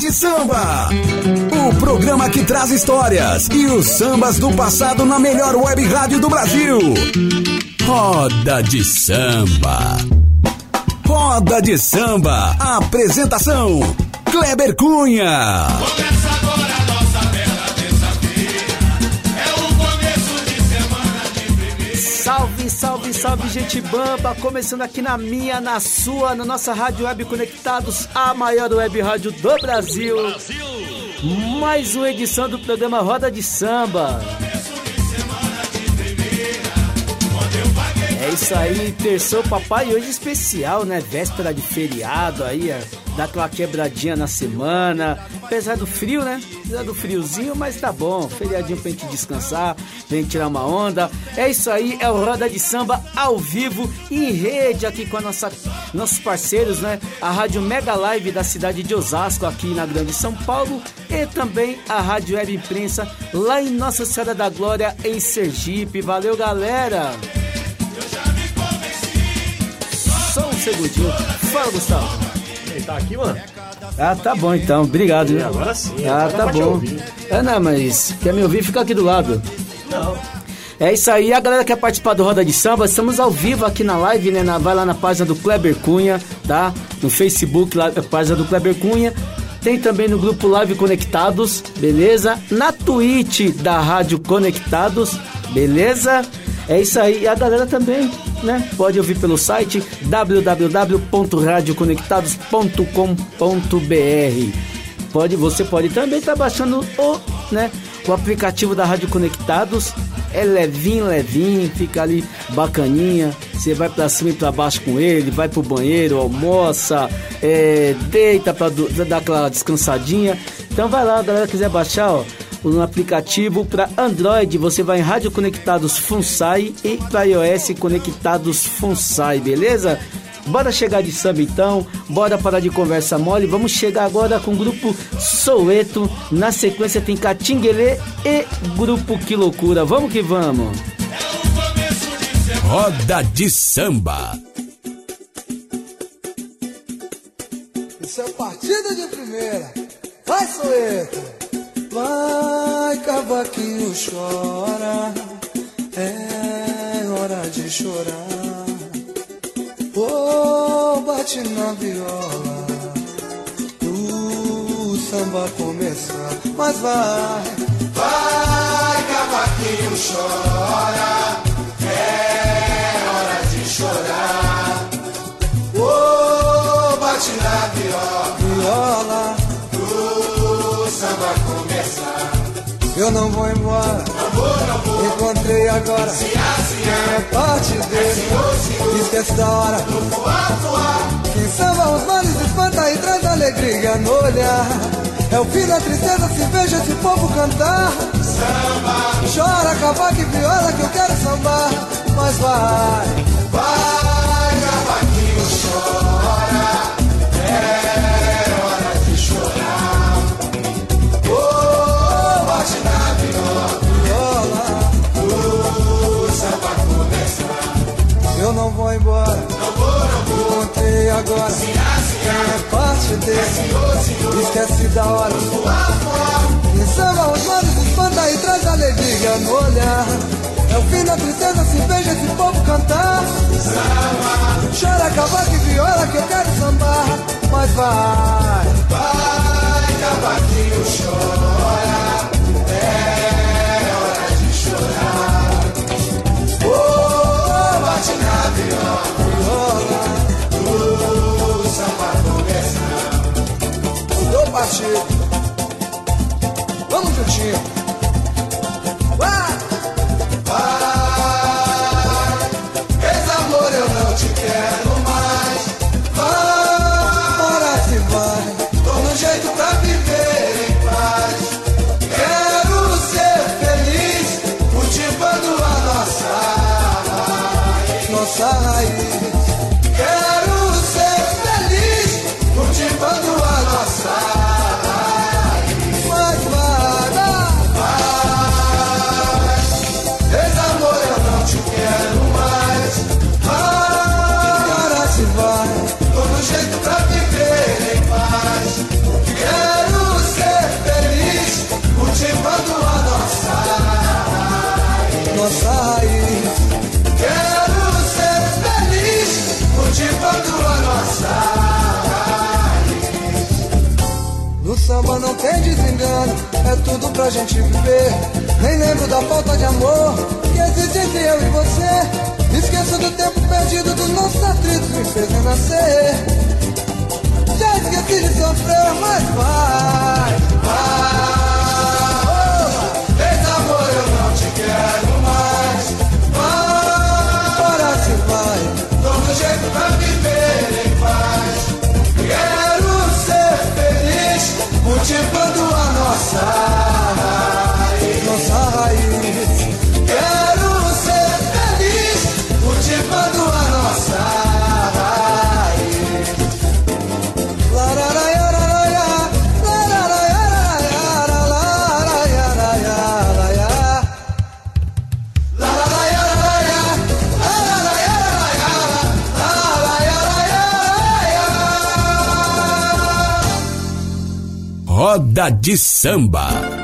de Samba. O programa que traz histórias e os sambas do passado na melhor web rádio do Brasil. Roda de Samba. Roda de Samba. Apresentação: Kleber Cunha. Começa agora a nossa bela terça-feira. É o começo de semana de primeira. Salve, salve, salve, gente bamba! Começando aqui na minha, na sua, na nossa Rádio Web Conectados, a maior web rádio do Brasil. Mais uma edição do programa Roda de Samba. É isso aí, terçou papai hoje especial, né? Véspera de feriado aí, é, dá aquela quebradinha na semana. Apesar do frio, né? Apesar do friozinho, mas tá bom. Feriadinho pra gente descansar, pra gente tirar uma onda. É isso aí, é o Roda de Samba ao vivo, em rede aqui com a nossa, nossos parceiros, né? A Rádio Mega Live da cidade de Osasco, aqui na Grande São Paulo. E também a Rádio Web Imprensa lá em Nossa Senhora da Glória, em Sergipe. Valeu, galera! Só um segundinho. Fala, Gustavo. Tá aqui, mano? Ah, tá bom então. Obrigado, viu? Agora sim. Ah, tá bom. É, não, mas quer me ouvir? Fica aqui do lado. Não. É isso aí, a galera quer participar do Roda de Samba, estamos ao vivo aqui na live, né? Na, vai lá na página do Kleber Cunha, tá? No Facebook, lá, a página do Kleber Cunha. Tem também no grupo Live Conectados, beleza? Na Twitch da Rádio Conectados, beleza? É isso aí, e a galera também, né? Pode ouvir pelo site www.radioconectados.com.br. Pode, você pode também estar baixando o, né, o aplicativo da Rádio Conectados. É levinho, levinho, fica ali bacaninha. Você vai pra cima e pra baixo com ele, vai pro banheiro, almoça, é, deita pra dar aquela descansadinha. Então vai lá, a galera quiser baixar, ó, um aplicativo para Android, você vai em Rádio Conectados Funsai e para iOS Conectados Funsai, beleza? Bora chegar de samba então, bora parar de conversa mole, vamos chegar agora com o grupo Soueto, na sequência tem Catinguelê e Grupo Que Loucura, vamos que vamos! Roda de Samba. Isso é partida de primeira. Vai, Soeto. Vai, cavaquinho, chora. É hora de chorar. Oh, bate na viola. O samba começar. Mas vai. Vai, cavaquinho, chora. É hora de chorar. Oh, bate na viola. Viola. O samba começar. Eu não vou embora. Encontrei agora. Assim Quem é parte dele. senhor. Esquece da hora. Voar, voar. Quem samba os males espanta e traz alegria no olhar. É o fim da tristeza, se veja esse povo cantar. Samba, Chora, cavaco e viola que eu quero sambar. Mas vai, vai, vou embora. Não vou, não vou. Encontrei agora. Se é parte dele. senhor, senhor. Esquece da hora. Voar, voar. Quem samba os males espanta e traz alegria no olhar. É o fim da tristeza, se veja esse povo cantar. Chora, cavaco e viola que eu quero sambar. Mas vai. Vai, cavaquinho, chora. Partido. Vamos juntinho. é tudo pra gente viver. Nem lembro da falta de amor que existe entre eu e você. Esqueço do tempo perdido dos nossos atritos que me fez renascer. Já esqueci de sofrer, mas vai, vai. 아. Roda de Samba.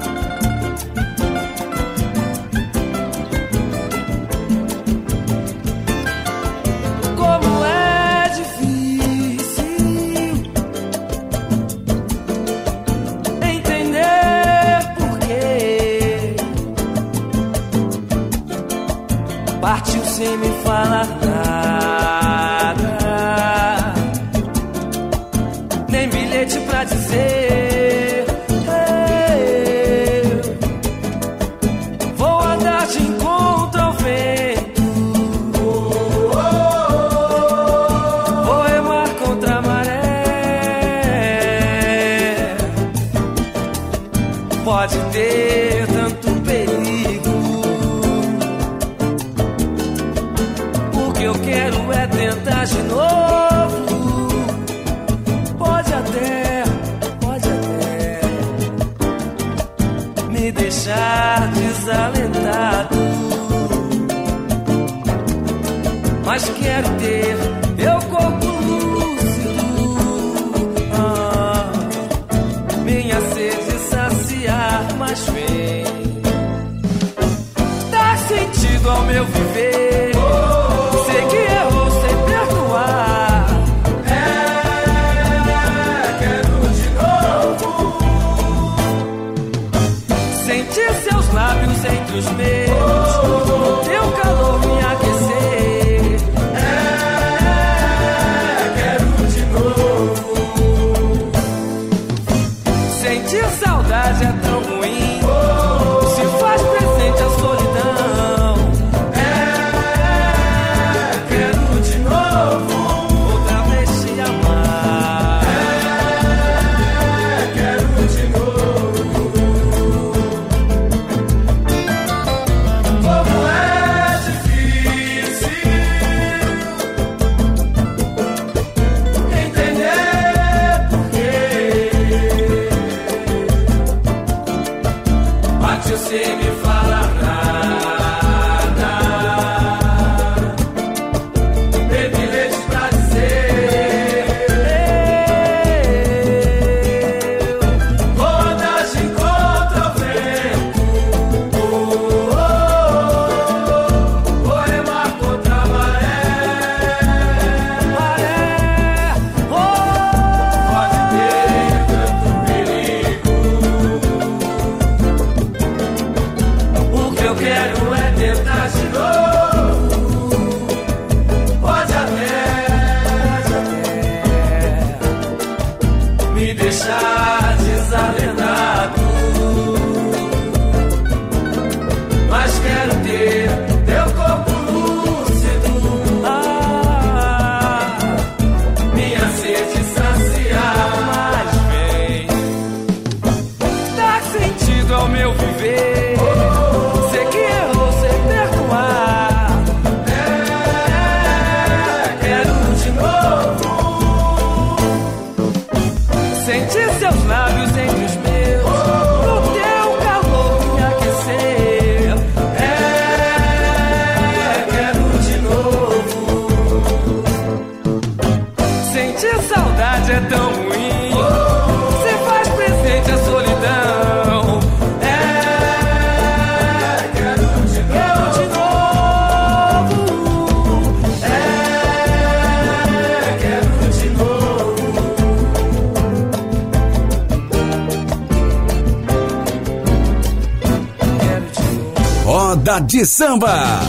De Samba.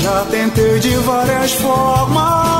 Já tentei de várias formas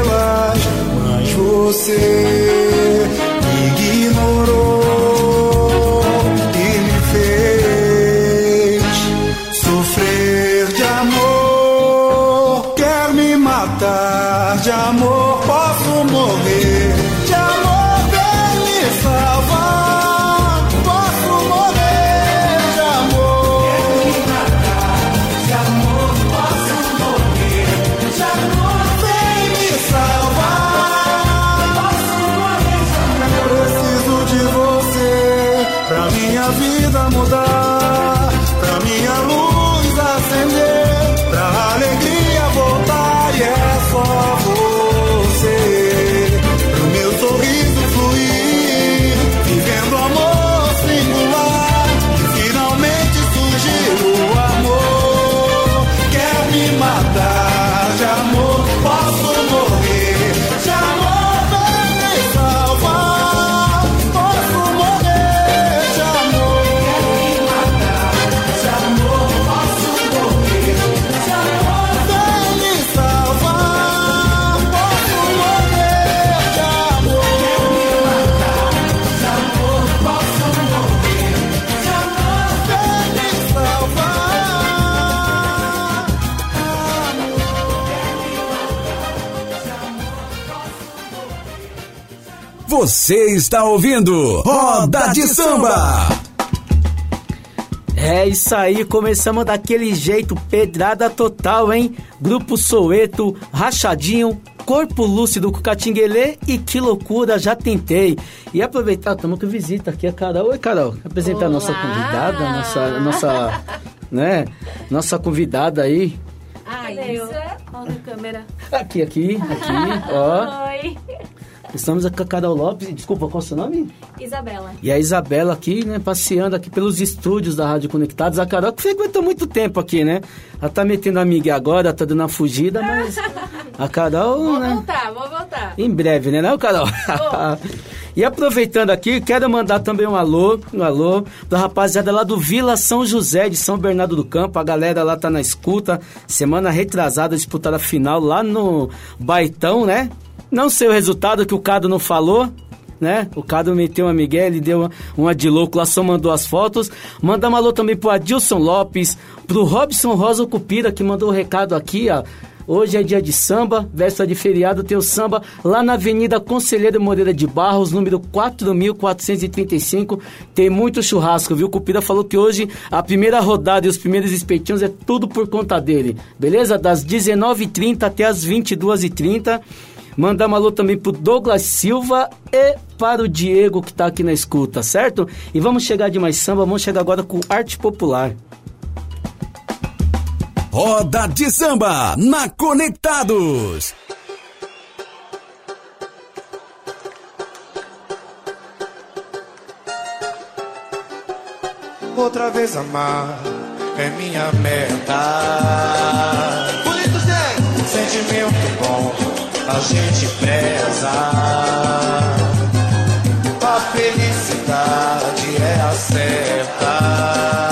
estrelas, mas você Você está ouvindo Roda de Samba. É isso aí, começamos daquele jeito, pedrada total, hein? Grupo Soweto, Rachadinho, Corpo Lúcido com Catinguelê e Que Loucura, já tentei. E aproveitar, estamos com visita aqui, a Carol. Oi, Carol, apresentar a nossa convidada, nossa, nossa, né? Nossa convidada aí. Ah, isso. Olha a câmera. Aqui, aqui, aqui, ó. Oi. Estamos aqui com a Carol Lopes, desculpa, qual é o seu nome? Isabela. E a Isabela aqui, né, passeando aqui pelos estúdios da Rádio Conectados. A Carol que frequentou muito tempo aqui, né? Ela tá metendo amiga agora, tá dando uma fugida, mas a Carol, Vou né? voltar, vou voltar. Em breve, né, não, Carol? e aproveitando aqui, quero mandar também um alô, um alô da rapaziada lá do Vila São José de São Bernardo do Campo. A galera lá tá na escuta. Semana retrasada, disputada a final lá no Baitão, né? Não sei o resultado que o Cado não falou, né? O Cado meteu uma Miguel, ele deu uma, de louco lá, só mandou as fotos. Manda um alô também pro Adilson Lopes, pro Robson Rosa Cupira, que mandou o recado aqui, ó. Hoje é dia de samba, véspera de feriado, tem o samba lá na Avenida Conselheiro Moreira de Barros, número 4435. Tem muito churrasco, viu? Cupira falou que hoje a primeira rodada e os primeiros espetinhos é tudo por conta dele, beleza? Das 19h30 até as 22h30. Mandar um alô também pro Douglas Silva e para o Diego que tá aqui na escuta, certo? E vamos chegar de mais samba, vamos chegar agora com arte popular. Roda de samba na Conectados. Outra vez amar é minha meta. Bonito Zé! Sentimento bom, a gente preza. A felicidade é a certa.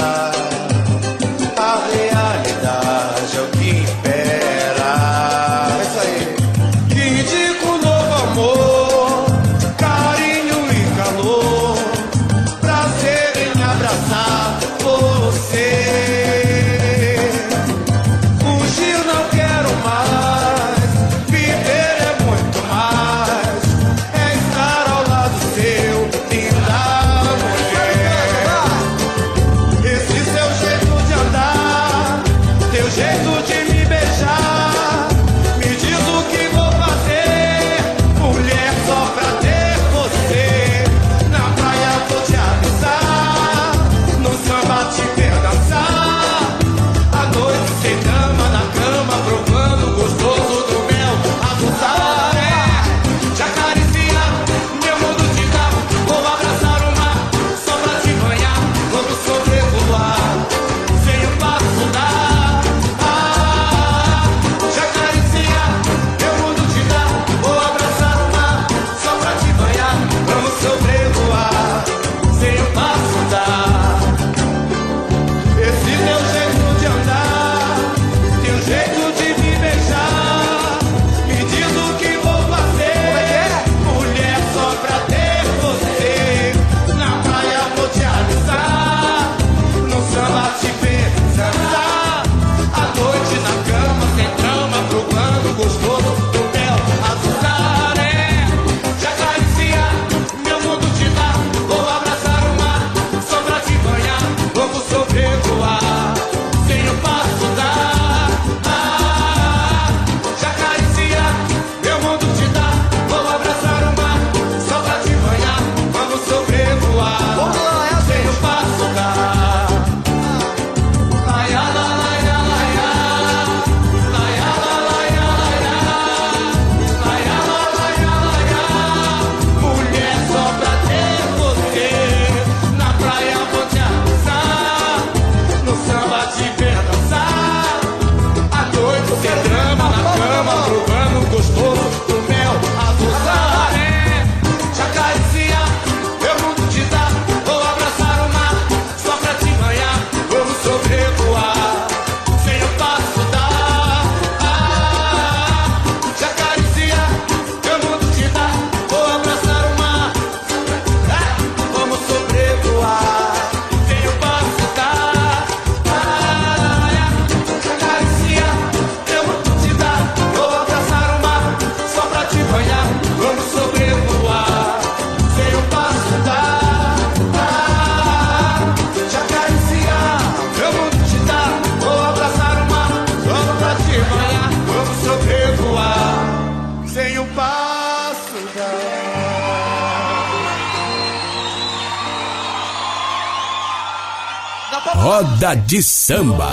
De samba.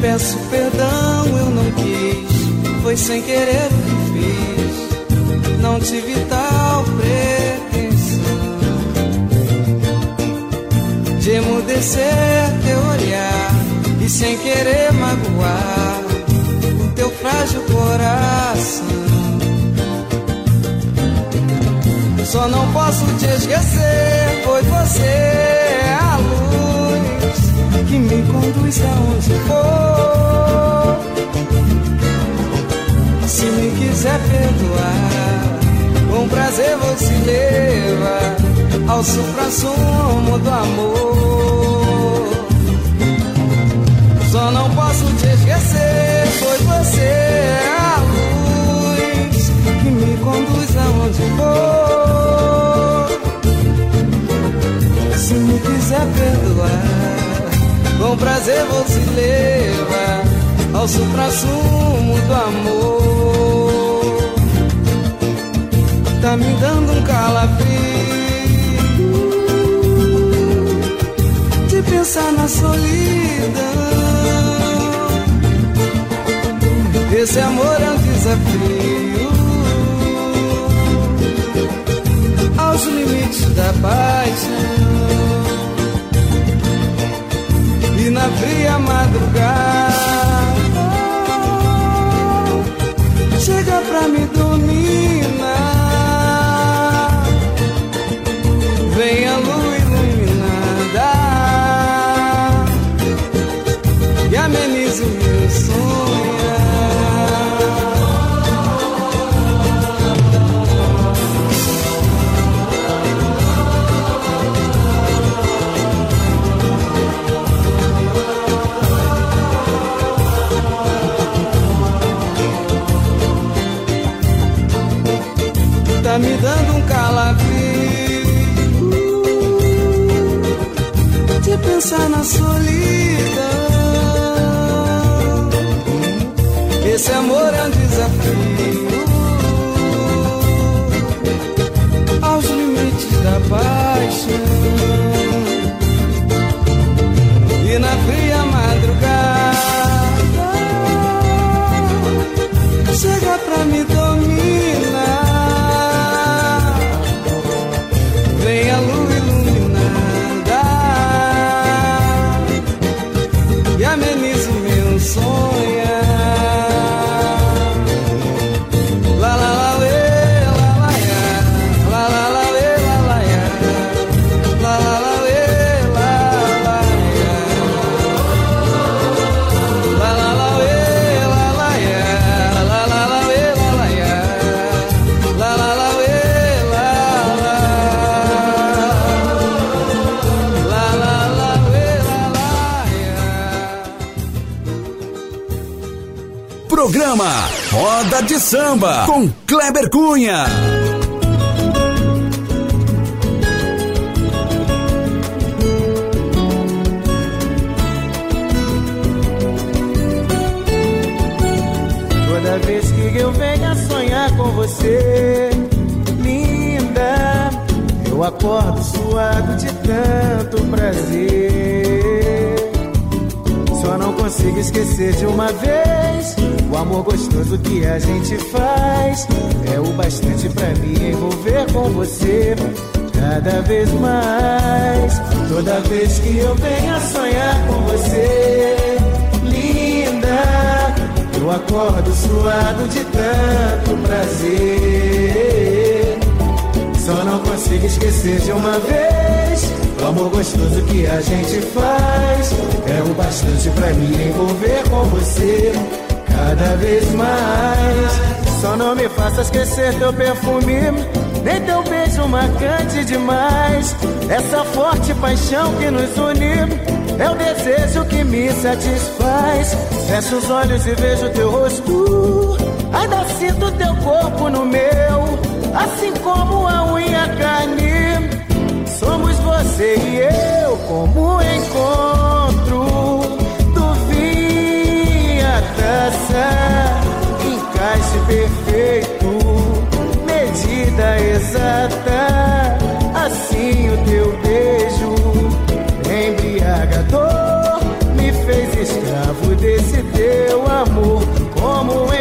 Peço perdão, eu não quis. Foi sem querer que fiz. Não tive tal de emudecer teu olhar e sem querer magoar o teu frágil coração. Só não posso te esquecer, pois você é a luz que me conduz aonde for. Se me quiser perdoar, com prazer vou se levar ao supra-sumo do amor. Conduz aonde for. Se me quiser perdoar, com prazer vou se levar ao supra-sumo do amor. Tá me dando um calafrio de pensar na solidão. Esse amor é um desafio aos limites da paixão. E na fria madrugada chega pra me dominar. Pensar na solidão. Esse amor é um Roda de Samba com Kleber Cunha. Toda vez que eu venho sonhar com você, linda, eu acordo suado de tanto prazer. Só não consigo esquecer de uma vez o amor gostoso que a gente faz. É o bastante pra me envolver com você. Cada vez mais, toda vez que eu venho sonhar com você, linda. Eu acordo suado de tanto prazer. Só não consigo esquecer de uma vez o amor gostoso que a gente faz. É o bastante pra me envolver com você. Cada vez mais. Só não me faça esquecer teu perfume, nem teu beijo marcante demais. Essa forte paixão que nos une. É o desejo que me satisfaz. Fecho os olhos e vejo teu rosto. Ainda sinto teu corpo no meu. Assim como a unha carne. Somos você e eu como um encontro do vinho e Encaixe perfeito, medida exata. Assim o teu beijo embriagador me fez escravo desse teu amor como um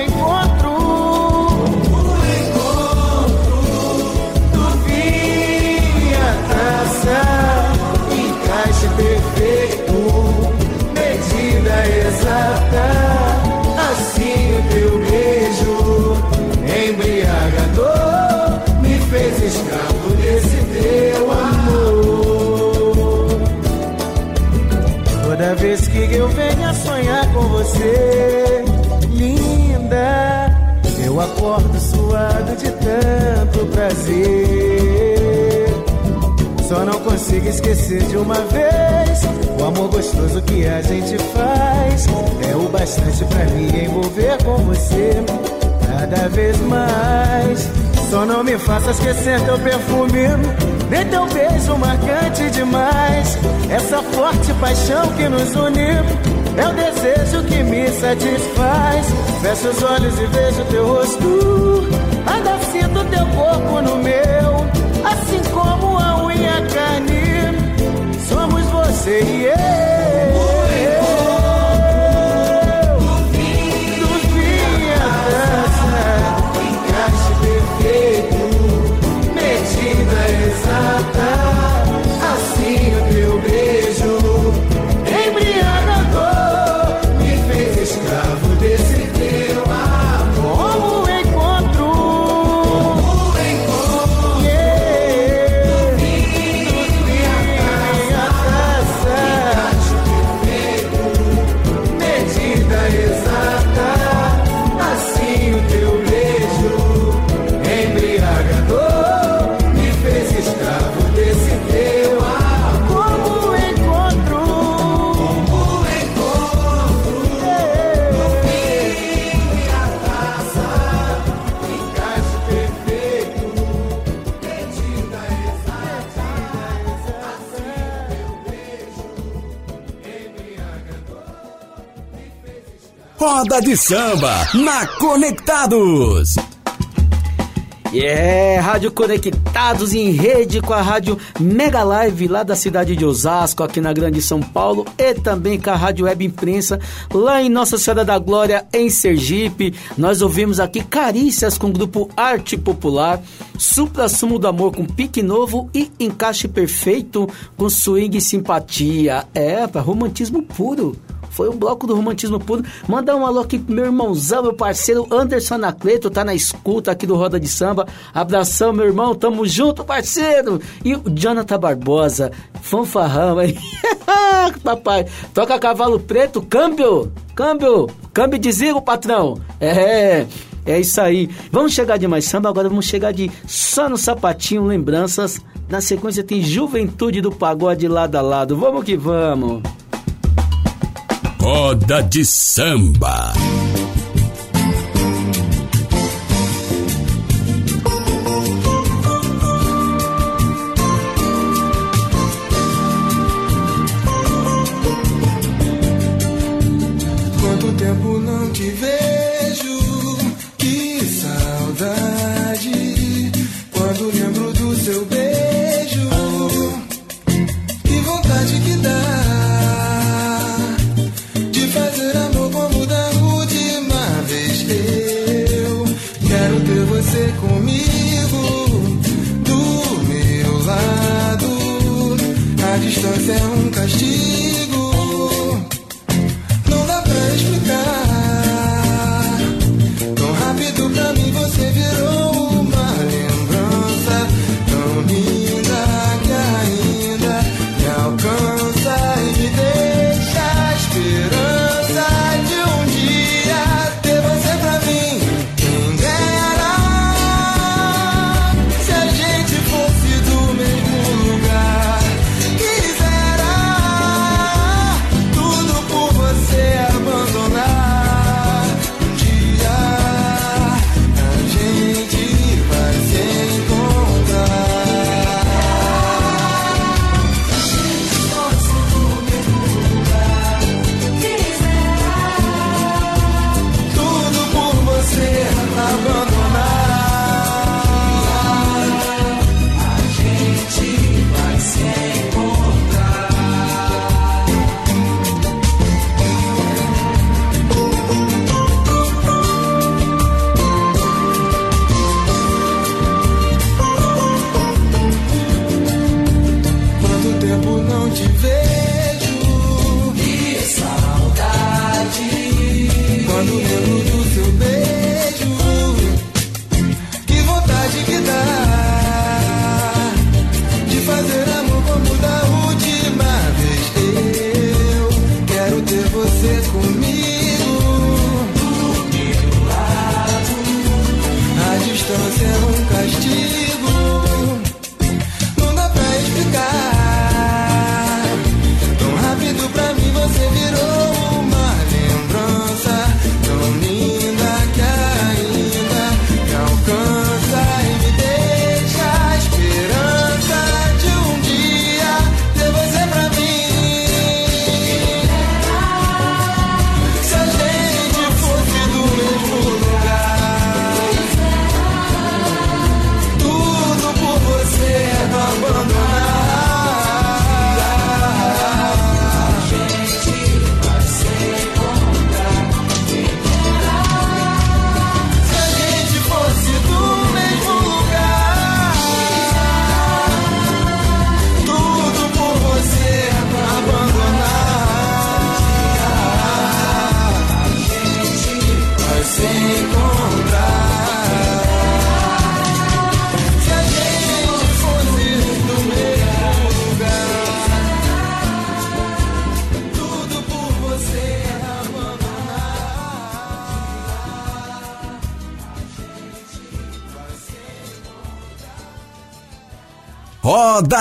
Acordo suado de tanto prazer. Só não consigo esquecer de uma vez o amor gostoso que a gente faz. É o bastante pra me envolver com você cada vez mais. Só não me faça esquecer teu perfume, nem teu beijo marcante demais. Essa forte paixão que nos une é o desejo que me satisfaz. Fecho os olhos e vejo teu rosto, ainda sinto teu corpo no meu, assim como a unha carne. Somos você e eu. Roda de samba na Conectados. É, Rádio Conectados em rede com a Rádio Mega Live lá da cidade de Osasco, aqui na Grande São Paulo, e também com a Rádio Web Imprensa lá em Nossa Senhora da Glória, em Sergipe. Nós ouvimos aqui Carícias com o grupo Arte Popular, Supra Sumo do Amor com Pique Novo e Encaixe Perfeito com Swing e Simpatia. É, romantismo puro. Foi um bloco do romantismo puro. Mandar um alô aqui pro meu irmãozão, meu parceiro Anderson Anacleto, tá na escuta aqui do Roda de Samba. Abração, meu irmão, tamo junto, parceiro. E o Jonathan Barbosa, fanfarrão aí. Papai, toca cavalo preto, câmbio, câmbio, câmbio de zigo, patrão. É, é isso aí. Vamos chegar de mais samba, agora vamos chegar de só no sapatinho, lembranças. Na sequência tem Juventude do Pagode lado a lado. Vamos que vamos. Roda de samba.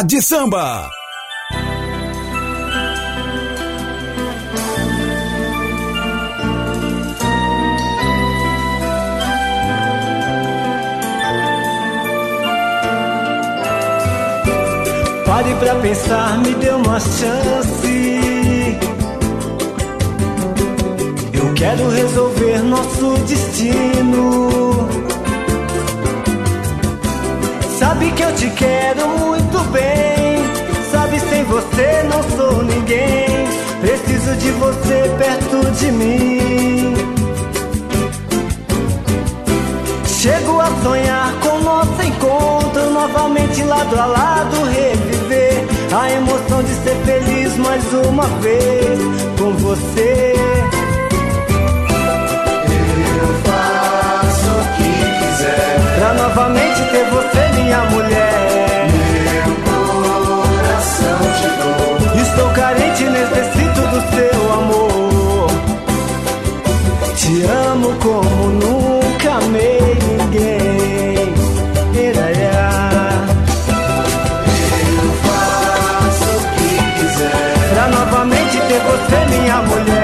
De Samba. Pare pra pensar, me dê uma chance. Eu quero resolver nosso destino. Sabe que eu te quero muito bem. Sabe, sem você não sou ninguém. Preciso de você perto de mim. Chego a sonhar com nosso encontro novamente lado a lado reviver a emoção de ser feliz mais uma vez com você. Eu faço o que quiser. Pra novamente ter você minha mulher. Estou carente, necessito do seu amor. Te amo como nunca amei ninguém. Eu faço o que quiser. Pra novamente ter você minha mulher.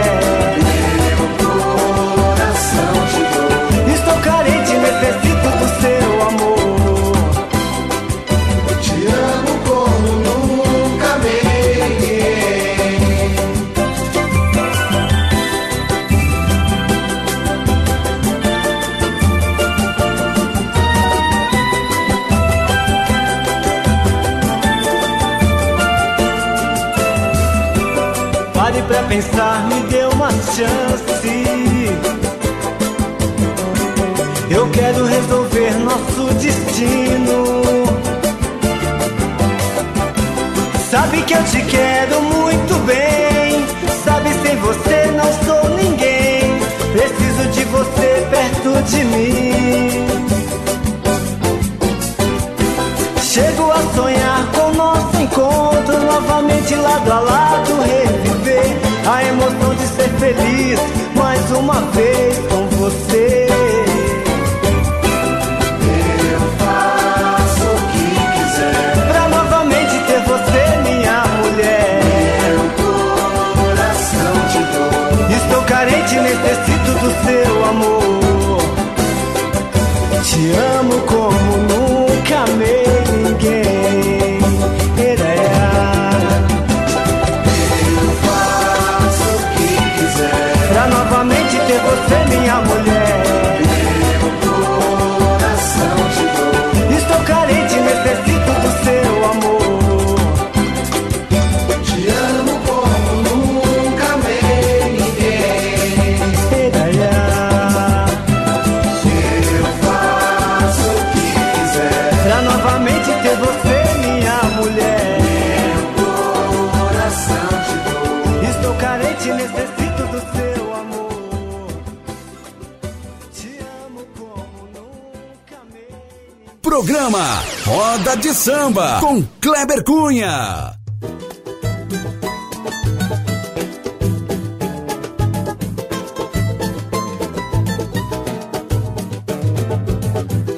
Pensar, me dê uma chance. Eu quero resolver nosso destino. Sabe que eu te quero muito bem. Sabe, sem você não sou ninguém. Preciso de você perto de mim. Chego a sonhar com nosso encontro novamente lado a lado a emoção de ser feliz mais uma vez necessito do seu amor. Te amo como nunca amei ninguém. Iraiá. Eu faço o que quiser. Pra novamente ter você minha mulher. Meu coração te dou. Estou carente, necessito do seu amor. Te amo como nunca amei. Programa Roda de Samba com Kleber Cunha.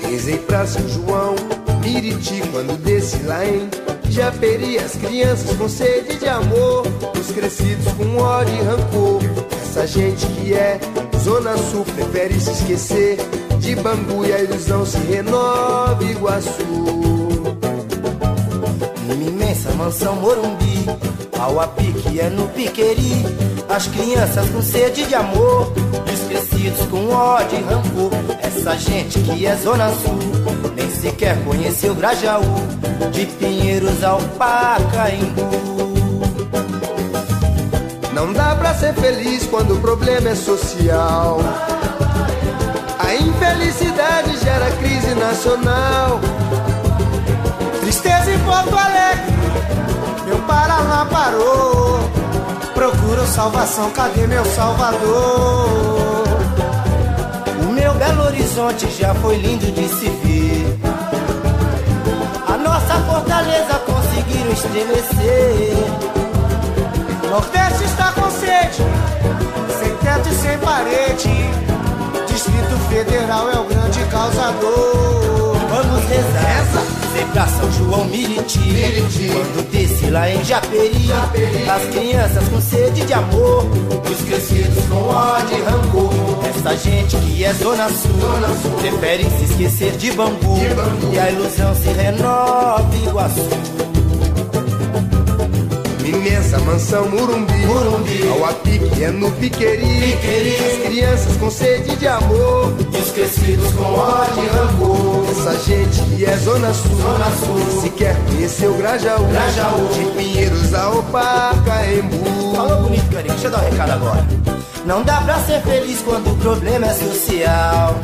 Rezei pra São João, Miriti, quando desci lá em Japeri, as crianças com sede de amor, os crescidos com ódio e rancor. Essa gente que é Zona Sul prefere se esquecer de Bangu e a ilusão se renova Iguaçu. Numa imensa mansão Morumbi, ao a pique é no Piqueri. As crianças com sede de amor, e os crescidos com ódio e rancor. Essa gente que é Zona Sul, nem sequer conheceu Grajaú, de Pinheiros ao Pacaembu. Não dá pra ser feliz quando o problema é social. A infelicidade gera crise nacional. Tristeza em Porto Alegre, meu Paraná parou. Procuro salvação, cadê meu Salvador? O meu Belo Horizonte já foi lindo de se ver. A nossa fortaleza conseguiram estremecer. Nordeste está com sede, sem teto e sem parede. Distrito Federal é o grande causador. Vamos rezar, sempre pra São João Miriti. Quando desce lá em Japeri, as crianças com sede de amor, os crescidos com ódio e rancor. Essa gente que é Zona Sul, prefere se esquecer de bambu, e a ilusão se renova Iguaçu. Imensa mansão Murumbi, Murumbi. Ao pique é no Piqueri. Piqueri. As crianças com sede de amor. Os crescidos com ódio e rancor. Essa gente que é Zona Sul, Zona Sul. Se quer conhecer o Grajaú, Grajaú. De Pinheiros a Opacaembu. Falou bonito, carinho. Deixa eu dar um recado agora. Não dá pra ser feliz quando o problema é social.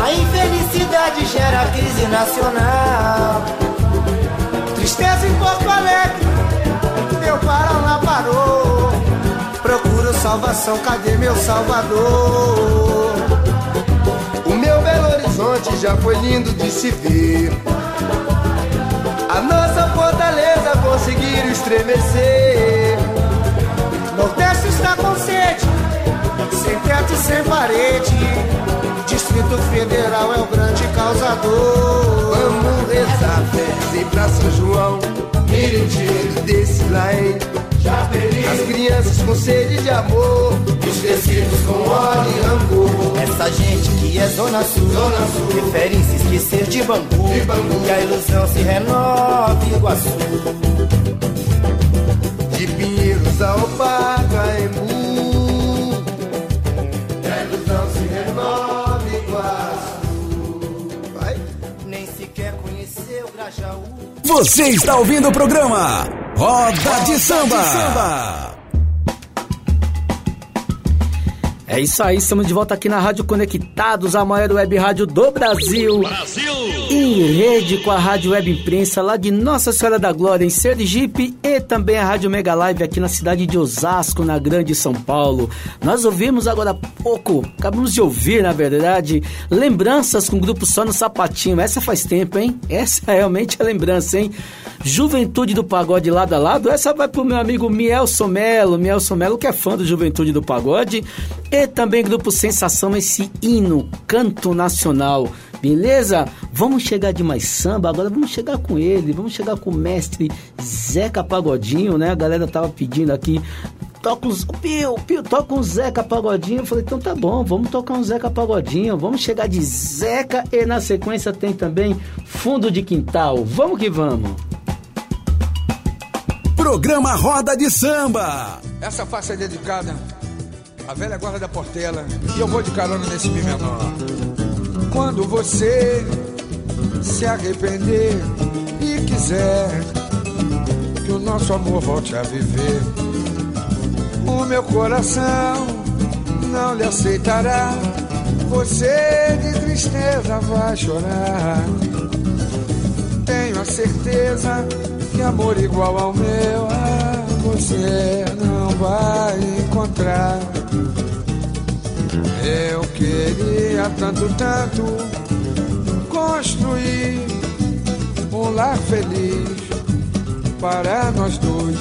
A infelicidade gera crise nacional. Tristeza em Porto Alegre, meu Paraná parou. Salvação, cadê meu Salvador? O meu Belo Horizonte já foi lindo de se ver. A nossa fortaleza conseguiram estremecer. Nordeste está com sede, sem teto e sem parede. Distrito Federal é o grande causador. Vamos rezar, fé, pra São João. Miriti, desse lá em Japeri. As crianças com sede de amor. Os crescidos com ódio e rancor. Essa gente que é Zona Sul, Zona Sul. prefere se esquecer de bambu, De bambu. E a ilusão se renova em Iguaçu. De Pinheiros a Opacaembu. E a ilusão se renova em Iguaçu. Vai. Nem sequer conheceu Grajaú. Você está ouvindo o programa Roda de Samba. É isso aí, estamos de volta aqui na Rádio Conectados, a maior web rádio do Brasil. Brasil. Em rede com a Rádio Web Imprensa lá de Nossa Senhora da Glória, em Sergipe, e também a Rádio Mega Live aqui na cidade de Osasco, na Grande São Paulo. Nós ouvimos agora há pouco, acabamos de ouvir, na verdade, lembranças com o grupo Só no Sapatinho. Essa faz tempo, hein? Essa realmente é lembrança, hein? Juventude do Pagode lado a lado, essa vai pro meu amigo Mielson Melo, Mielson Melo que é fã do Juventude do Pagode, e também grupo Sensação, esse hino, canto nacional. Beleza? Vamos chegar de mais samba, agora vamos chegar com ele, vamos chegar com o mestre Zeca Pagodinho, né? A galera tava pedindo aqui, toca uns, Pio, Pio, toca um Zeca Pagodinho. Eu falei, então tá bom, vamos tocar um Zeca Pagodinho, vamos chegar de Zeca e na sequência tem também Fundo de Quintal. Vamos que vamos! Programa Roda de Samba. Essa faixa é dedicada à velha guarda da Portela e eu vou de carona nesse mi menor. Quando você se arrepender e quiser que o nosso amor volte a viver, o meu coração não lhe aceitará. Você de tristeza vai chorar. Tenho a certeza que amor igual ao meu você não vai encontrar. Eu queria tanto, tanto construir um lar feliz para nós dois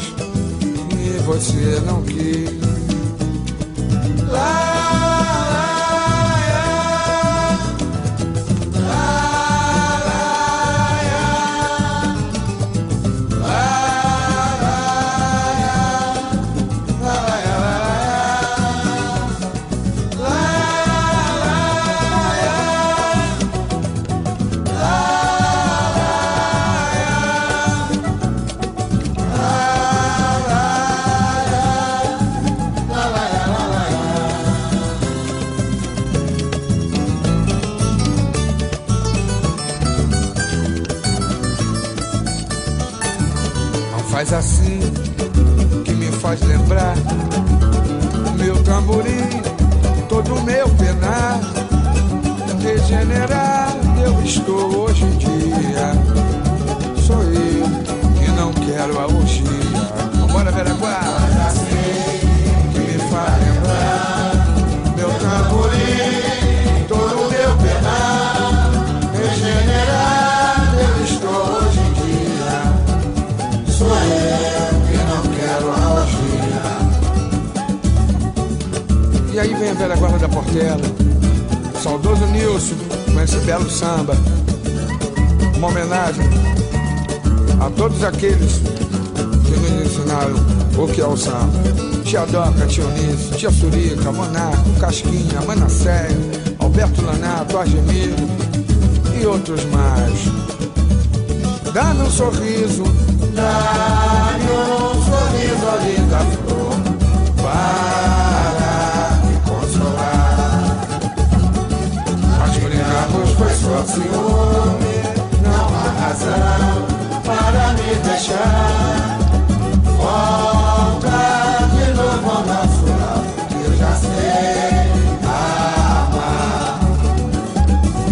e você não quis. Lá, faz lembrar meu tamborim, todo meu penar, degenerado eu estou hoje em dia. Sou eu que não quero a orgia. Vambora, Veraguá. Faz assim guarda da Portela, saudoso Nilson, com esse belo samba. uma homenagem a todos aqueles que nos ensinaram o que é o samba. Tia Doca, Tia Eunice, Tia Surica, Monaco, Casquinha, Manasséia, Alberto Lanato, Argemiro e outros mais. Dá-me um sorriso, dá-me um sorriso, linda flor, para foi só ciúme, não há razão para me deixar. Volta de novo ao nosso lado, que eu já sei amar.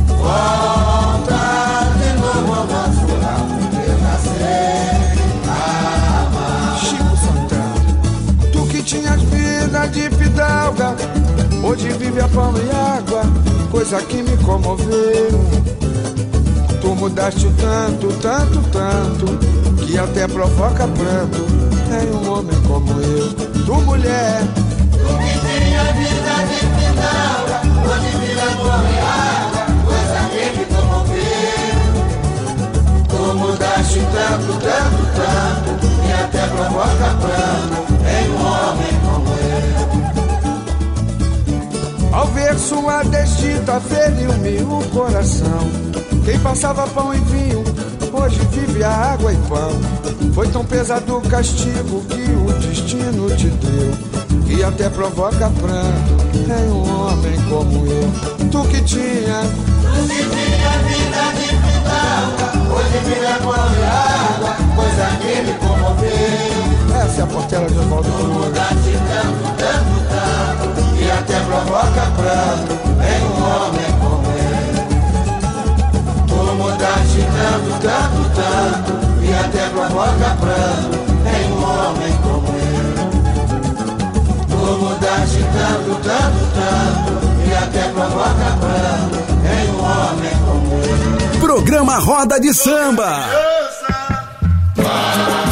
Volta de novo ao nosso lado, que eu já sei amar. Chico Santana, tu que tinhas vida de fidalga, hoje vive a pão e água, coisa que me comoveu. Tu mudaste tanto, tanto, tanto, que até provoca pranto. Tem um homem como eu, tu mulher. Desdita, feriu-me o coração. Quem passava pão e vinho, hoje vive a água e pão. Foi tão pesado o castigo que o destino te deu, que até provoca pranto. Tem um homem como eu, tu que tinha. Tu que tinha vida de fidalga, hoje vira pão e água, coisa que me comoveu. Essa é a portela de Tu mudaste tanto, tanto, tanto, até provoca pranto. Tem um homem como eu. Tu mudaste tanto, tanto, tanto E até provoca pranto Tem um homem como eu Tu mudaste tanto, tanto, tanto E até provoca pranto Tem um homem como eu Programa Roda de Samba. Se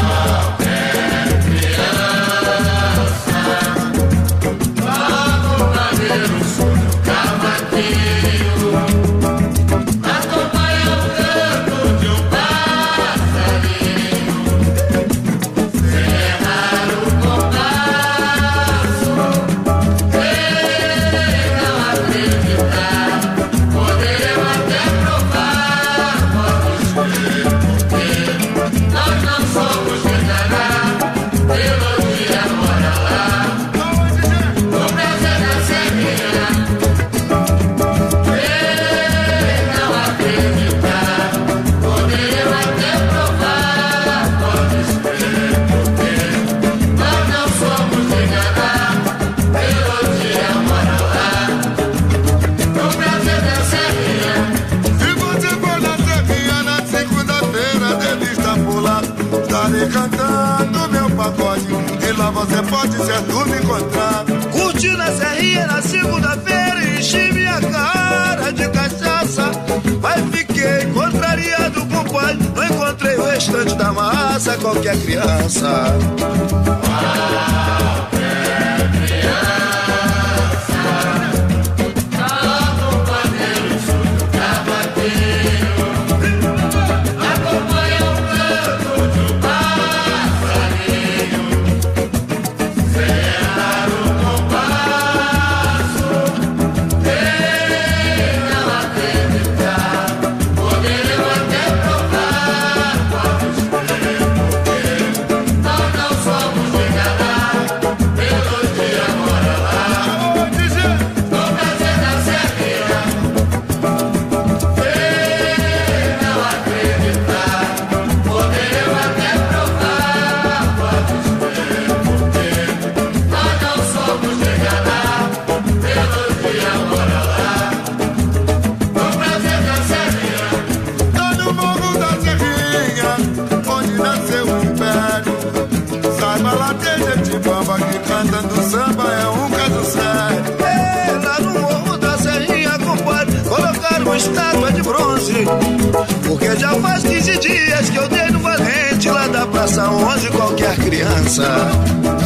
criança. Lá da Praça 11, qualquer criança.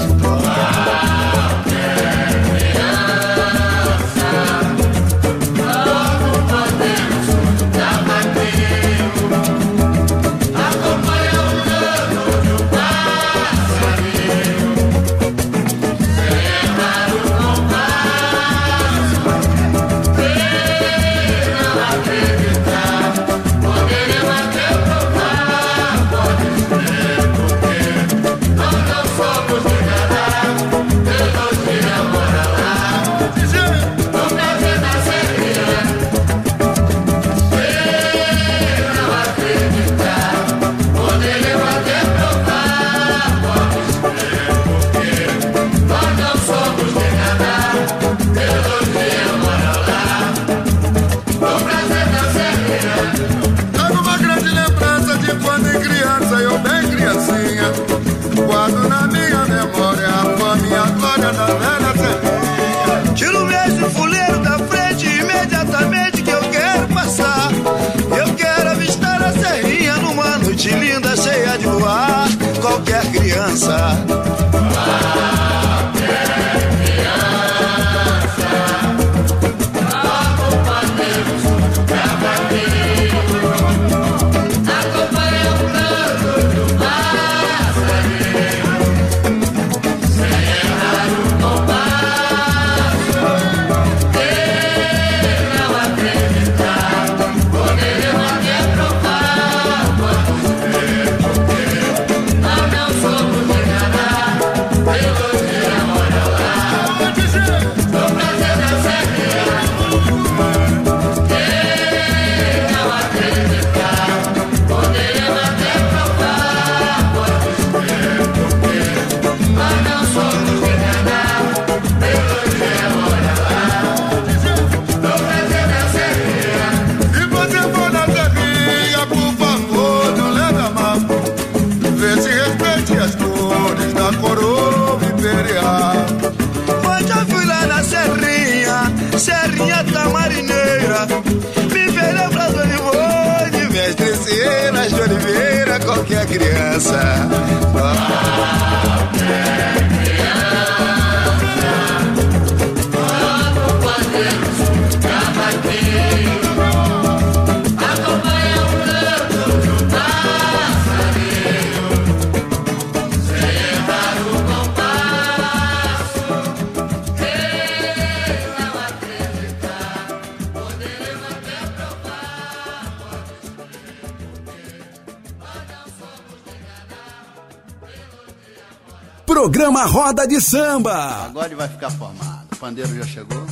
Roda de Samba. Agora ele vai ficar formado. O pandeiro já chegou.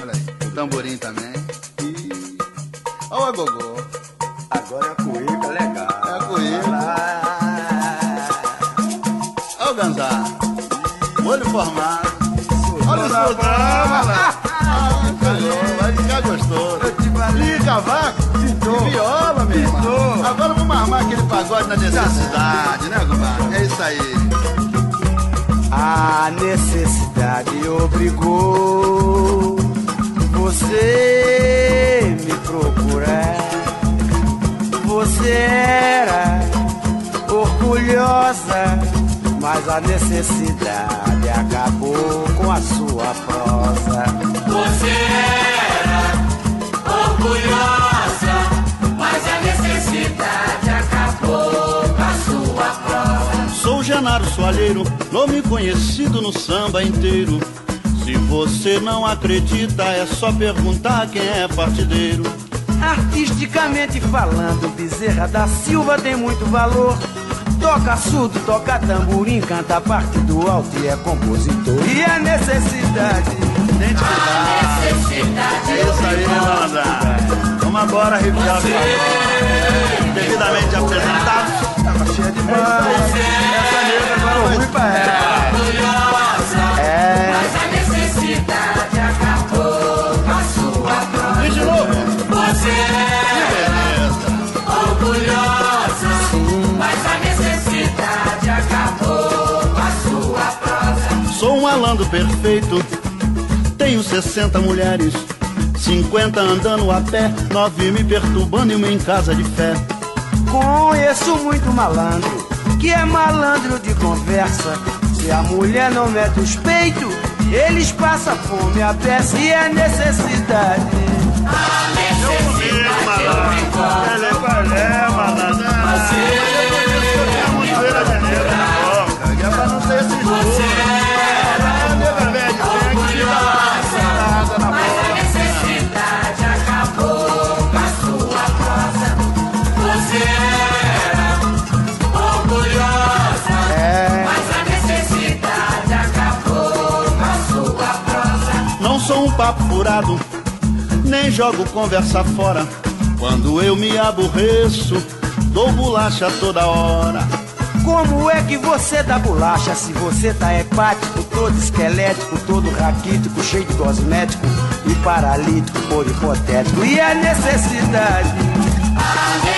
Olha aí. O tamborim também. E... Olha o agogô. Agora é a cuíca, legal. É a cuíca. Olha o ganzá. Olho formado. Olha o. Olha lá. Ah. Vai ficar gostoso. E cavaco? E viola, meu irmão. Agora vamos armar aquele pagode na necessidade, né, compadre? É isso aí. A necessidade obrigou você me procurar. Você era orgulhosa, mas a necessidade acabou com a sua prosa. Você era Sou Genaro Soalheiro, nome conhecido no samba inteiro. Se você não acredita, é só perguntar quem é partideiro. Artisticamente falando, Bezerra da Silva tem muito valor. Toca surdo, toca tamborim, canta a parte do alto e é compositor. E a necessidade. A necessidade É isso aí, né, malandra? Vamos agora revisar. Devidamente apresentados. Tava cheia de Essa nega agora ruim pra ela. orgulhosa, É. mas a necessidade acabou com a sua prova. E de novo. Você era orgulhosa, mas a necessidade acabou com a sua prosa. Sou um malandro perfeito. Tenho 60 mulheres. 50 andando a pé, 9 me perturbando e uma em casa de fé. Conheço muito malandro, que é malandro de conversa. Se a mulher não mete os peitos, eles passam fome a peça e a necessidade. Ele é qual é, malandro? É furado, nem jogo conversa fora. Quando eu me aborreço, dou bolacha toda hora. Como é que você dá bolacha se você tá hepático, todo esquelético, todo raquítico, cheio de cosmético e paralítico por hipotético? E a necessidade?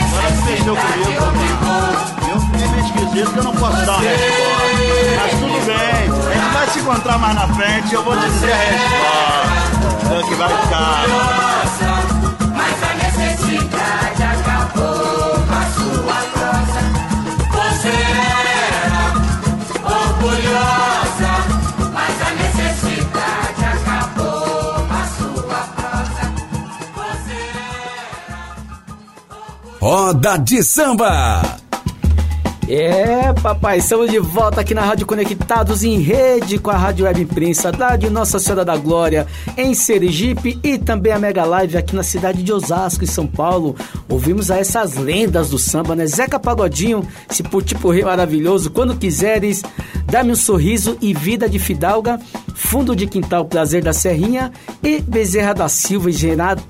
Agora se mexeu comigo, eu fiquei meio esquisito que eu não posso dar uma resposta. Mas tudo bem, a gente vai se encontrar mais na frente e eu vou te dizer a resposta. O que vai ficar. Mas a necessidade acabou com a sua prosa. Você era orgulhosa, mas a necessidade acabou com a sua prosa. Roda de Samba. É, papai, estamos de volta aqui na Rádio Conectados em rede com a Rádio Web Imprensa da de Nossa Senhora da Glória em Sergipe e também a Mega Live aqui na cidade de Osasco, em São Paulo. Ouvimos a essas lendas do samba, né? Zeca Pagodinho, esse tipo rei maravilhoso, quando quiseres, dá-me um sorriso e vida de Fidalga, Fundo de Quintal Prazer da Serrinha e Bezerra da Silva e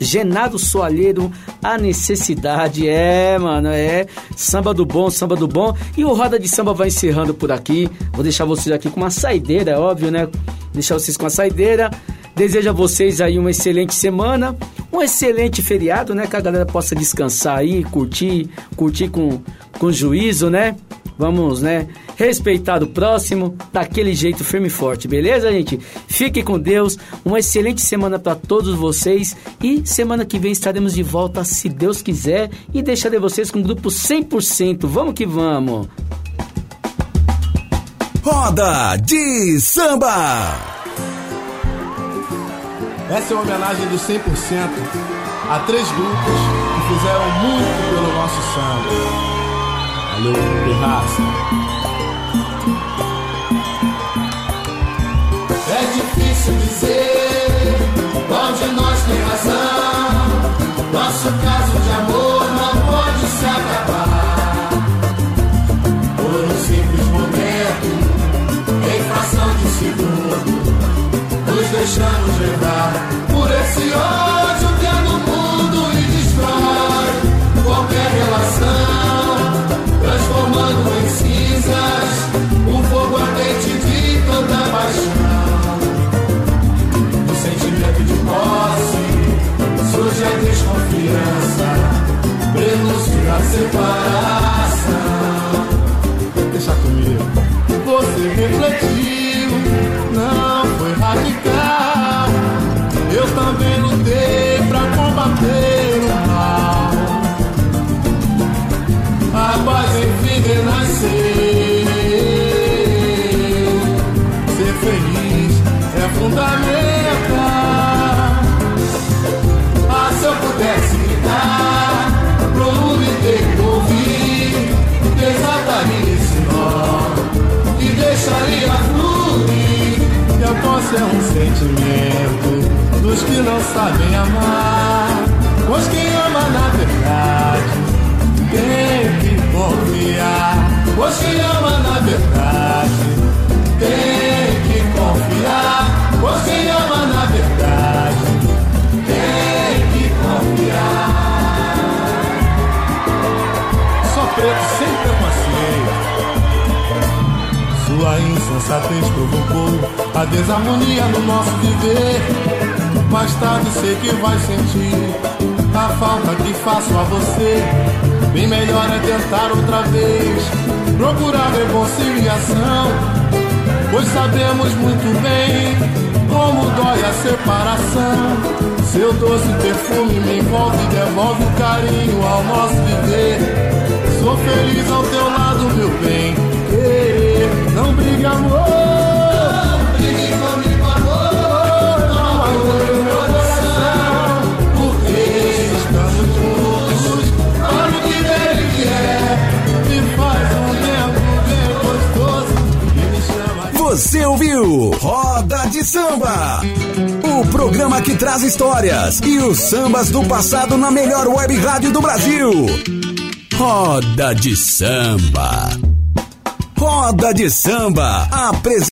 Genado, Soalheiro, a necessidade. É, mano, é samba do bom, samba do bom. E o Roda de Samba vai encerrando por aqui. Vou deixar vocês aqui com uma saideira, é óbvio, né? Deixar vocês com a saideira. Desejo a vocês aí uma excelente semana, um excelente feriado, né? Que a galera possa descansar aí, curtir, curtir com, com juízo, né? Vamos, né? Respeitar o próximo daquele jeito firme e forte, beleza, gente? Fique com Deus. Uma excelente semana para todos vocês e semana que vem estaremos de volta, se Deus quiser, e deixarei vocês com o grupo 100%. Vamos que vamos. Roda de samba. Essa é uma homenagem do 100% a três grupos que fizeram muito pelo nosso samba. Terraça. É difícil dizer qual de nós tem razão. Nosso caso de amor não pode se acabar. Por um simples momento, em fração de segundo, nos deixamos levar por esse ódio que é no mundo e destrói qualquer relação, transformando em cinzas um fogo ardente de tanta paixão. Do sentimento de posse surge a desconfiança, prenúncio da separação. Deixa comigo. Você refletiu, não foi radical. Eu também lutei pra combater o mal. A paz enfim renasceu. Ser feliz é fundamental. Ah, se eu pudesse gritar pro mundo inteiro ouvir, desataria esse nó e deixaria fluir. Que a posse é um sentimento dos que não sabem amar. Pois quem ama na verdade tem confiar. Quem ama na verdade tem que confiar. Quem ama na verdade tem que confiar. Só preto sem preconceito. Sua insensatez provocou a desarmonia no nosso viver. Mais tarde sei que vai sentir a falta que faço a você. Bem melhor é tentar outra vez, procurar reconciliação. Pois sabemos muito bem como dói a separação. Seu doce perfume me envolve e devolve o carinho ao nosso viver. Sou feliz ao teu lado, meu bem. Não brigue, amor. Você ouviu Roda de Samba. O programa que traz histórias e os sambas do passado na melhor web rádio do Brasil. Roda de Samba. Roda de Samba. Apresentação.